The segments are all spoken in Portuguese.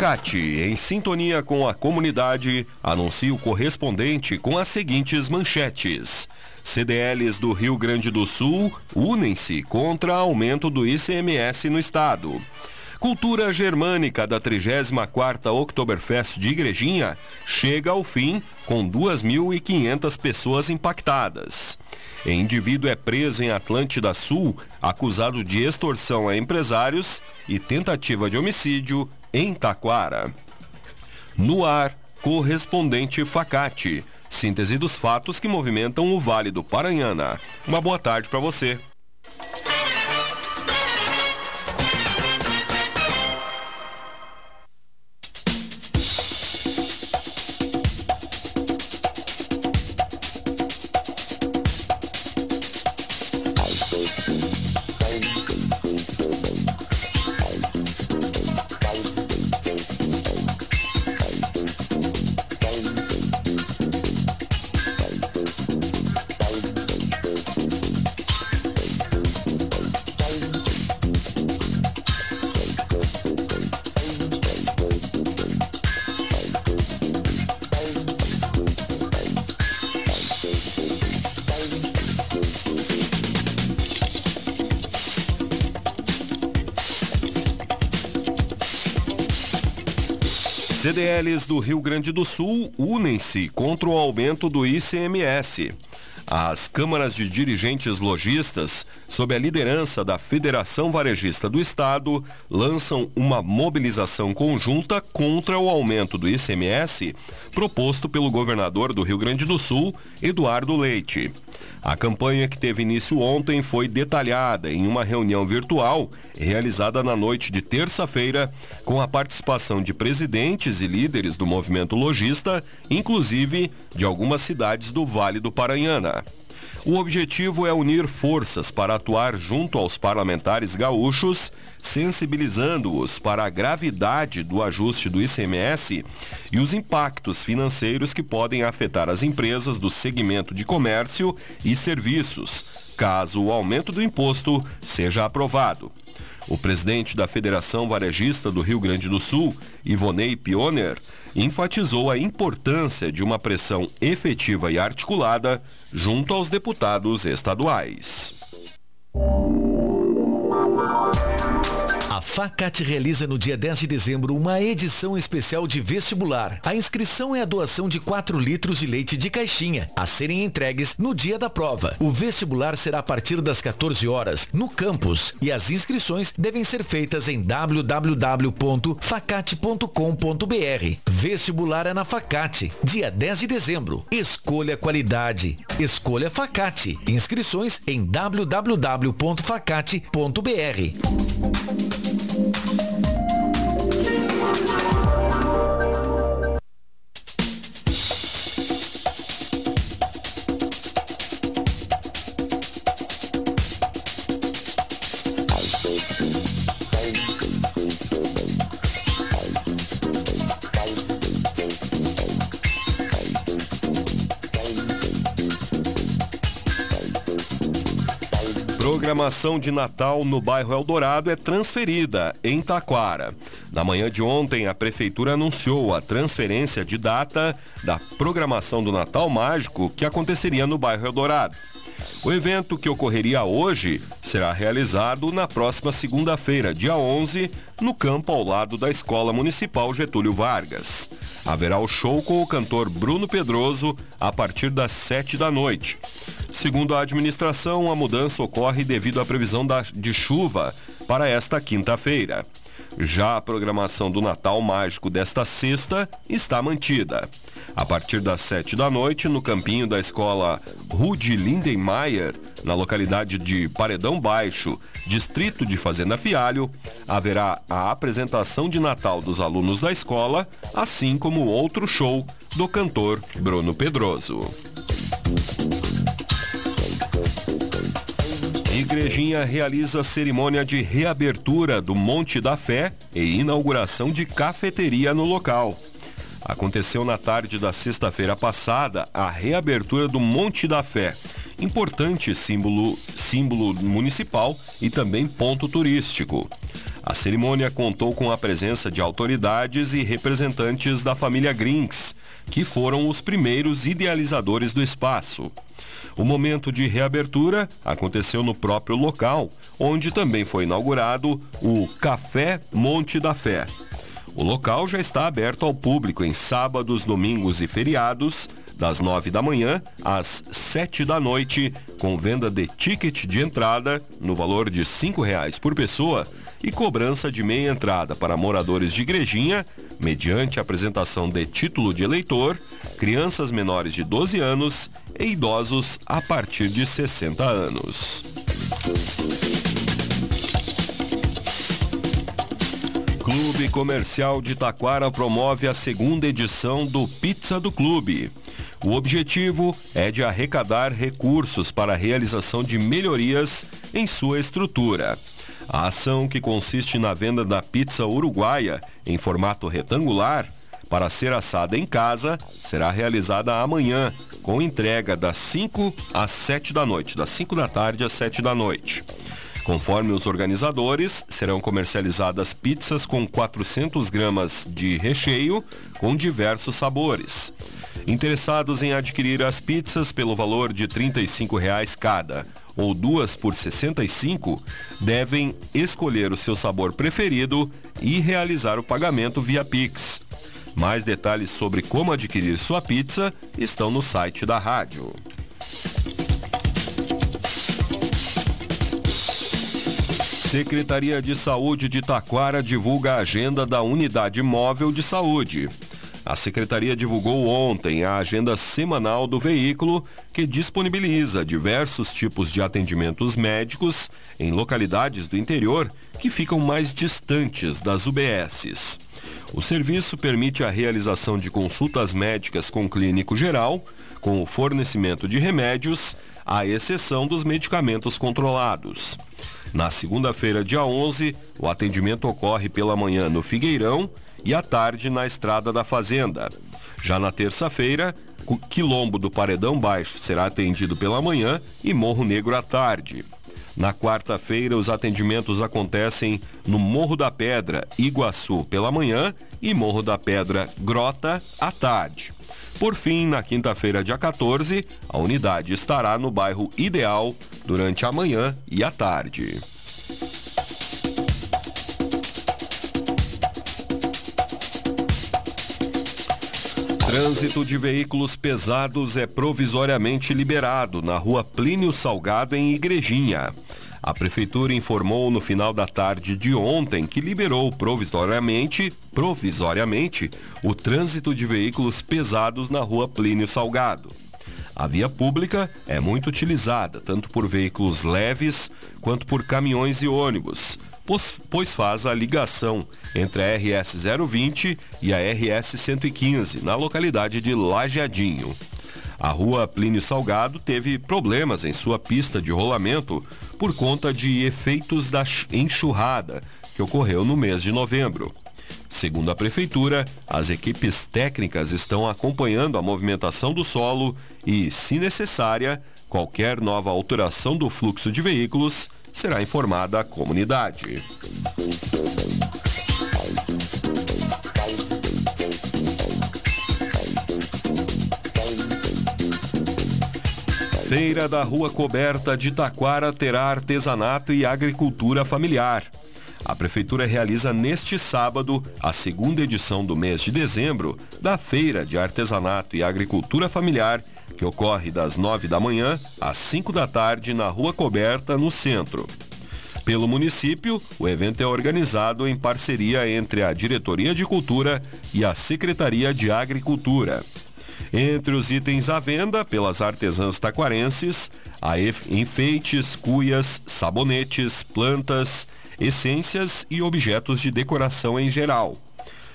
Facate, em sintonia com a comunidade, anuncia o correspondente com as seguintes manchetes. CDLs do Rio Grande do Sul unem-se contra aumento do ICMS no estado. Cultura germânica da 34ª Oktoberfest de Igrejinha chega ao fim com 2.500 pessoas impactadas. Indivíduo é preso em Atlântida Sul, acusado de extorsão a empresários e tentativa de homicídio em Taquara. No ar, correspondente Facate. Síntese dos fatos que movimentam o Vale do Paranhana. Uma boa tarde para você. CDLs do Rio Grande do Sul unem-se contra o aumento do ICMS. As câmaras de dirigentes lojistas, sob a liderança da Federação Varejista do Estado, lançam uma mobilização conjunta contra o aumento do ICMS proposto pelo governador do Rio Grande do Sul, Eduardo Leite. A campanha que teve início ontem foi detalhada em uma reunião virtual realizada na noite de terça-feira, com a participação de presidentes e líderes do movimento lojista, inclusive de algumas cidades do Vale do Paranhana. O objetivo é unir forças para atuar junto aos parlamentares gaúchos, sensibilizando-os para a gravidade do ajuste do ICMS e os impactos financeiros que podem afetar as empresas do segmento de comércio e serviços, caso o aumento do imposto seja aprovado. O presidente da Federação Varejista do Rio Grande do Sul, Ivonei Pioner, enfatizou a importância de uma pressão efetiva e articulada junto aos deputados estaduais. A Facate realiza no dia 10 de dezembro uma edição especial de vestibular. A inscrição é a doação de 4 litros de leite de caixinha, a serem entregues no dia da prova. O vestibular será a partir das 14 horas, no campus, e as inscrições devem ser feitas em www.facate.com.br. Vestibular é na Facate, dia 10 de dezembro. Escolha qualidade. Escolha Facate. Inscrições em www.facate.br. programação de Natal no bairro Eldorado é transferida em Taquara. Na manhã de ontem, a Prefeitura anunciou a transferência de data da programação do Natal Mágico que aconteceria no bairro Eldorado. O evento que ocorreria hoje será realizado na próxima segunda-feira, dia 11, no campo ao lado da Escola Municipal Getúlio Vargas. Haverá o show com o cantor Bruno Pedroso a partir das 7 da noite. Segundo a administração, a mudança ocorre devido à previsão de chuva para esta quinta-feira. Já a programação do Natal Mágico desta sexta está mantida. A partir das sete da noite, no campinho da escola Rude Lindenmayer, na localidade de Paredão Baixo, distrito de Fazenda Fialho, haverá a apresentação de Natal dos alunos da escola, assim como outro show do cantor Bruno Pedroso. Igrejinha realiza cerimônia de reabertura do Monte da Fé e inauguração de cafeteria no local. Aconteceu na tarde da sexta-feira passada a reabertura do Monte da Fé, importante símbolo, símbolo municipal e também ponto turístico. A cerimônia contou com a presença de autoridades e representantes da família Grinks, que foram os primeiros idealizadores do espaço. O momento de reabertura aconteceu no próprio local, onde também foi inaugurado o Café Monte da Fé. O local já está aberto ao público em sábados, domingos e feriados, das 9 da manhã às 7 da noite, com venda de ticket de entrada no valor de R$ 5,00 por pessoa e cobrança de meia entrada para moradores de Igrejinha, mediante apresentação de título de eleitor, crianças menores de 12 anos e idosos a partir de 60 anos. Clube Comercial de Taquara promove a segunda edição do Pizza do Clube. O objetivo é de arrecadar recursos para a realização de melhorias em sua estrutura. A ação, que consiste na venda da pizza uruguaia em formato retangular, para ser assada em casa, será realizada amanhã, com entrega das 5 às 7 da noite, das 5 da tarde às 7 da noite. Conforme os organizadores, serão comercializadas pizzas com 400 gramas de recheio com diversos sabores. Interessados em adquirir as pizzas pelo valor de 35 reais cada ou duas por R$ 65, devem escolher o seu sabor preferido e realizar o pagamento via Pix. Mais detalhes sobre como adquirir sua pizza estão no site da rádio. Secretaria de Saúde de Taquara divulga a agenda da Unidade Móvel de Saúde. A secretaria divulgou ontem a agenda semanal do veículo, que disponibiliza diversos tipos de atendimentos médicos em localidades do interior que ficam mais distantes das UBSs. O serviço permite a realização de consultas médicas com clínico geral, com o fornecimento de remédios, à exceção dos medicamentos controlados. Na segunda-feira, dia 11, o atendimento ocorre pela manhã no Figueirão e à tarde na Estrada da Fazenda. Já na terça-feira, o Quilombo do Paredão Baixo será atendido pela manhã e Morro Negro à tarde. Na quarta-feira, os atendimentos acontecem no Morro da Pedra, Iguaçu, pela manhã e Morro da Pedra, Grota, à tarde. Por fim, na quinta-feira, dia 14, a unidade estará no bairro Ideal durante a manhã e a tarde. Trânsito de veículos pesados é provisoriamente liberado na rua Plínio Salgado, em Igrejinha. A prefeitura informou no final da tarde de ontem que liberou provisoriamente, provisoriamente, o trânsito de veículos pesados na rua Plínio Salgado. A via pública é muito utilizada tanto por veículos leves quanto por caminhões e ônibus, pois, faz a ligação entre a RS 020 e a RS 115 na localidade de Lajeadinho. A rua Plínio Salgado teve problemas em sua pista de rolamento por conta de efeitos da enxurrada que ocorreu no mês de novembro. Segundo a Prefeitura, as equipes técnicas estão acompanhando a movimentação do solo e, se necessária, qualquer nova alteração do fluxo de veículos será informada à comunidade. Feira da Rua Coberta de Taquara terá artesanato e agricultura familiar. A Prefeitura realiza neste sábado a segunda edição do mês de dezembro da Feira de Artesanato e Agricultura Familiar, que ocorre das nove da manhã às cinco da tarde na Rua Coberta, no centro. Pelo município, o evento é organizado em parceria entre a Diretoria de Cultura e a Secretaria de Agricultura. Entre os itens à venda pelas artesãs taquarenses, há enfeites, cuias, sabonetes, plantas, essências e objetos de decoração em geral.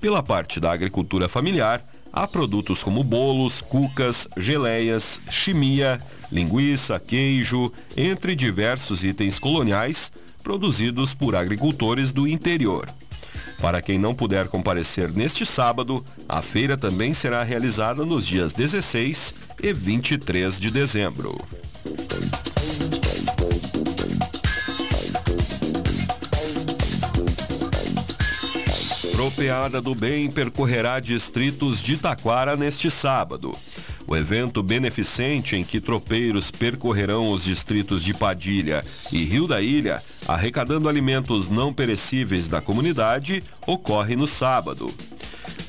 Pela parte da agricultura familiar, há produtos como bolos, cucas, geleias, chimia, linguiça, queijo, entre diversos itens coloniais produzidos por agricultores do interior. Para quem não puder comparecer neste sábado, a feira também será realizada nos dias 16 e 23 de dezembro. Tropeada do Bem percorrerá distritos de Taquara neste sábado. O evento beneficente em que tropeiros percorrerão os distritos de Padilha e Rio da Ilha, arrecadando alimentos não perecíveis da comunidade, ocorre no sábado.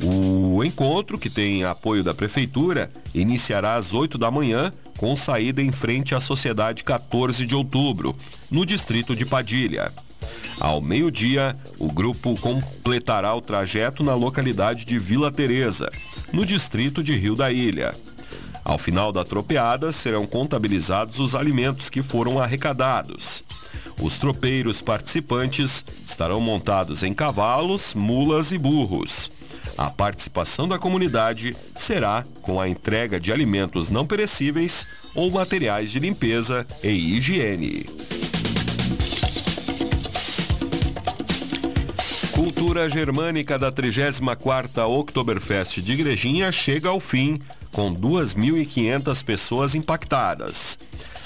O encontro, que tem apoio da Prefeitura, iniciará às 8 da manhã, com saída em frente à Sociedade 14 de Outubro, no distrito de Padilha. Ao meio-dia, o grupo completará o trajeto na localidade de Vila Teresa, no distrito de Rio da Ilha. Ao final da tropeada, serão contabilizados os alimentos que foram arrecadados. Os tropeiros participantes estarão montados em cavalos, mulas e burros. A participação da comunidade será com a entrega de alimentos não perecíveis ou materiais de limpeza e higiene. Cultura germânica da 34ª Oktoberfest de Igrejinha chega ao fim, com 2.500 pessoas impactadas.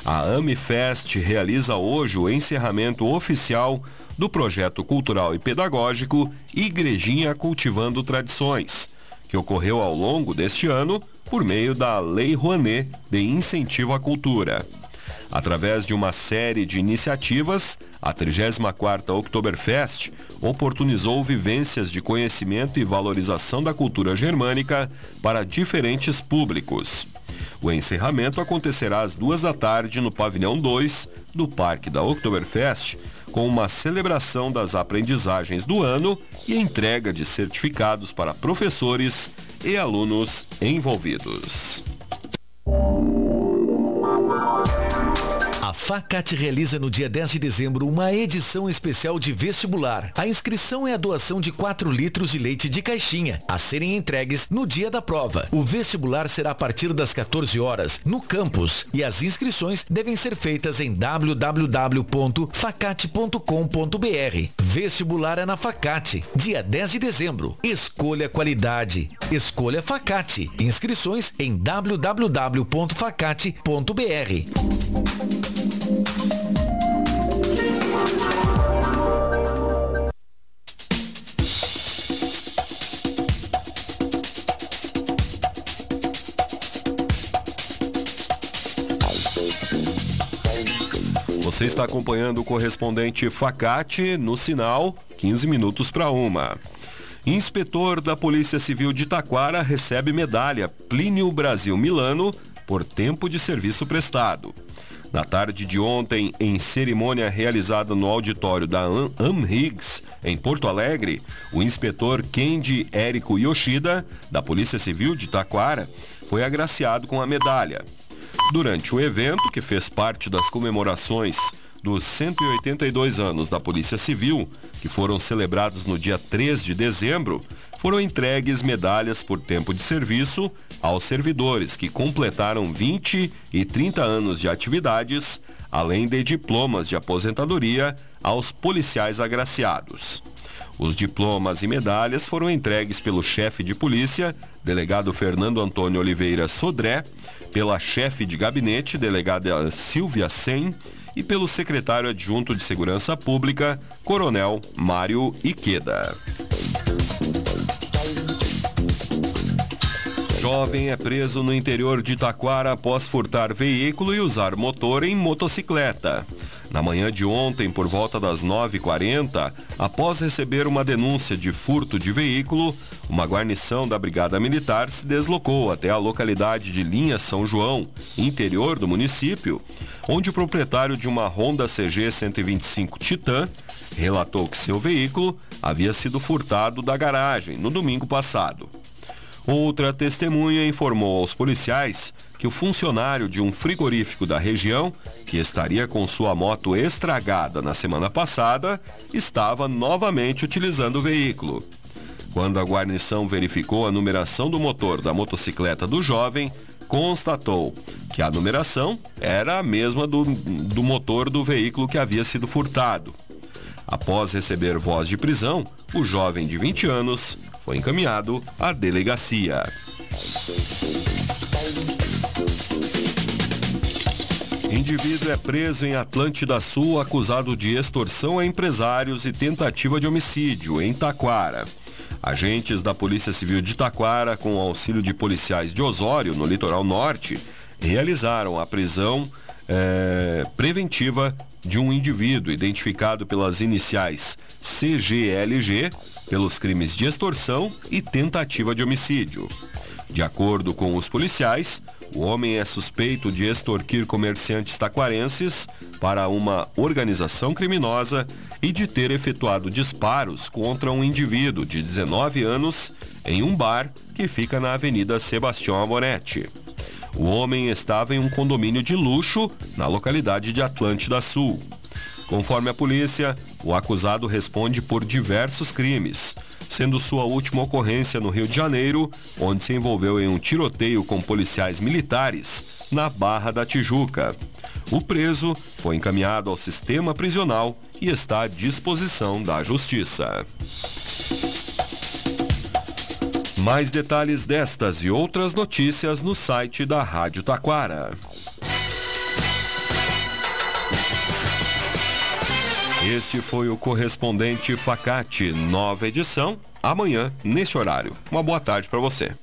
A AmiFest realiza hoje o encerramento oficial do projeto cultural e pedagógico Igrejinha Cultivando Tradições, que ocorreu ao longo deste ano por meio da Lei Rouanet de Incentivo à Cultura. Através de uma série de iniciativas, a 34ª Oktoberfest oportunizou vivências de conhecimento e valorização da cultura germânica para diferentes públicos. O encerramento acontecerá às duas da tarde no pavilhão 2 do Parque da Oktoberfest, com uma celebração das aprendizagens do ano e entrega de certificados para professores e alunos envolvidos. A Facate realiza no dia 10 de dezembro uma edição especial de vestibular. A inscrição é a doação de 4 litros de leite de caixinha, a serem entregues no dia da prova. O vestibular será a partir das 14 horas, no campus, e as inscrições devem ser feitas em www.facate.com.br. Vestibular é na Facate, dia 10 de dezembro. Escolha qualidade. Escolha Facate. Inscrições em www.facate.br. Você está acompanhando o correspondente Facate no sinal 15 minutos para uma. Inspetor da Polícia Civil de Taquara recebe medalha Plínio Brasil Milano por tempo de serviço prestado. Na tarde de ontem, em cerimônia realizada no auditório da AmRigs, em Porto Alegre, o inspetor Kendi Érico Yoshida, da Polícia Civil de Taquara, foi agraciado com a medalha. Durante o evento, que fez parte das comemorações dos 182 anos da Polícia Civil, que foram celebrados no dia 3 de dezembro, foram entregues medalhas por tempo de serviço aos servidores que completaram 20 e 30 anos de atividades, além de diplomas de aposentadoria aos policiais agraciados. Os diplomas e medalhas foram entregues pelo chefe de polícia, delegado Fernando Antônio Oliveira Sodré, pela chefe de gabinete, delegada Silvia Sen, e pelo secretário adjunto de Segurança Pública, Coronel Mário Iqueda. Jovem é preso no interior de Taquara após furtar veículo e usar motor em motocicleta. Na manhã de ontem, por volta das 9h40, após receber uma denúncia de furto de veículo, uma guarnição da Brigada Militar se deslocou até a localidade de Linha São João, interior do município, onde o proprietário de uma Honda CG 125 Titan relatou que seu veículo havia sido furtado da garagem no domingo passado. Outra testemunha informou aos policiais que o funcionário de um frigorífico da região, que estaria com sua moto estragada na semana passada, estava novamente utilizando o veículo. Quando a guarnição verificou a numeração do motor da motocicleta do jovem, constatou que a numeração era a mesma do, do motor do veículo que havia sido furtado. Após receber voz de prisão, o jovem de 20 anos foi encaminhado à delegacia. Indivíduo é preso em Atlântida Sul acusado de extorsão a empresários e tentativa de homicídio em Taquara. Agentes da Polícia Civil de Taquara, com auxílio de policiais de Osório, no litoral norte, realizaram a prisão é, preventiva de um indivíduo identificado pelas iniciais CGLG pelos crimes de extorsão e tentativa de homicídio. De acordo com os policiais, o homem é suspeito de extorquir comerciantes taquarenses para uma organização criminosa e de ter efetuado disparos contra um indivíduo de 19 anos em um bar que fica na Avenida Sebastião Amoretti. O homem estava em um condomínio de luxo na localidade de Atlântida Sul. Conforme a polícia, o acusado responde por diversos crimes, sendo sua última ocorrência no Rio de Janeiro, onde se envolveu em um tiroteio com policiais militares na Barra da Tijuca. O preso foi encaminhado ao sistema prisional e está à disposição da Justiça. Mais detalhes destas e outras notícias no site da Rádio Taquara. Este foi o correspondente Facate, nova edição, amanhã, nesse horário. Uma boa tarde para você.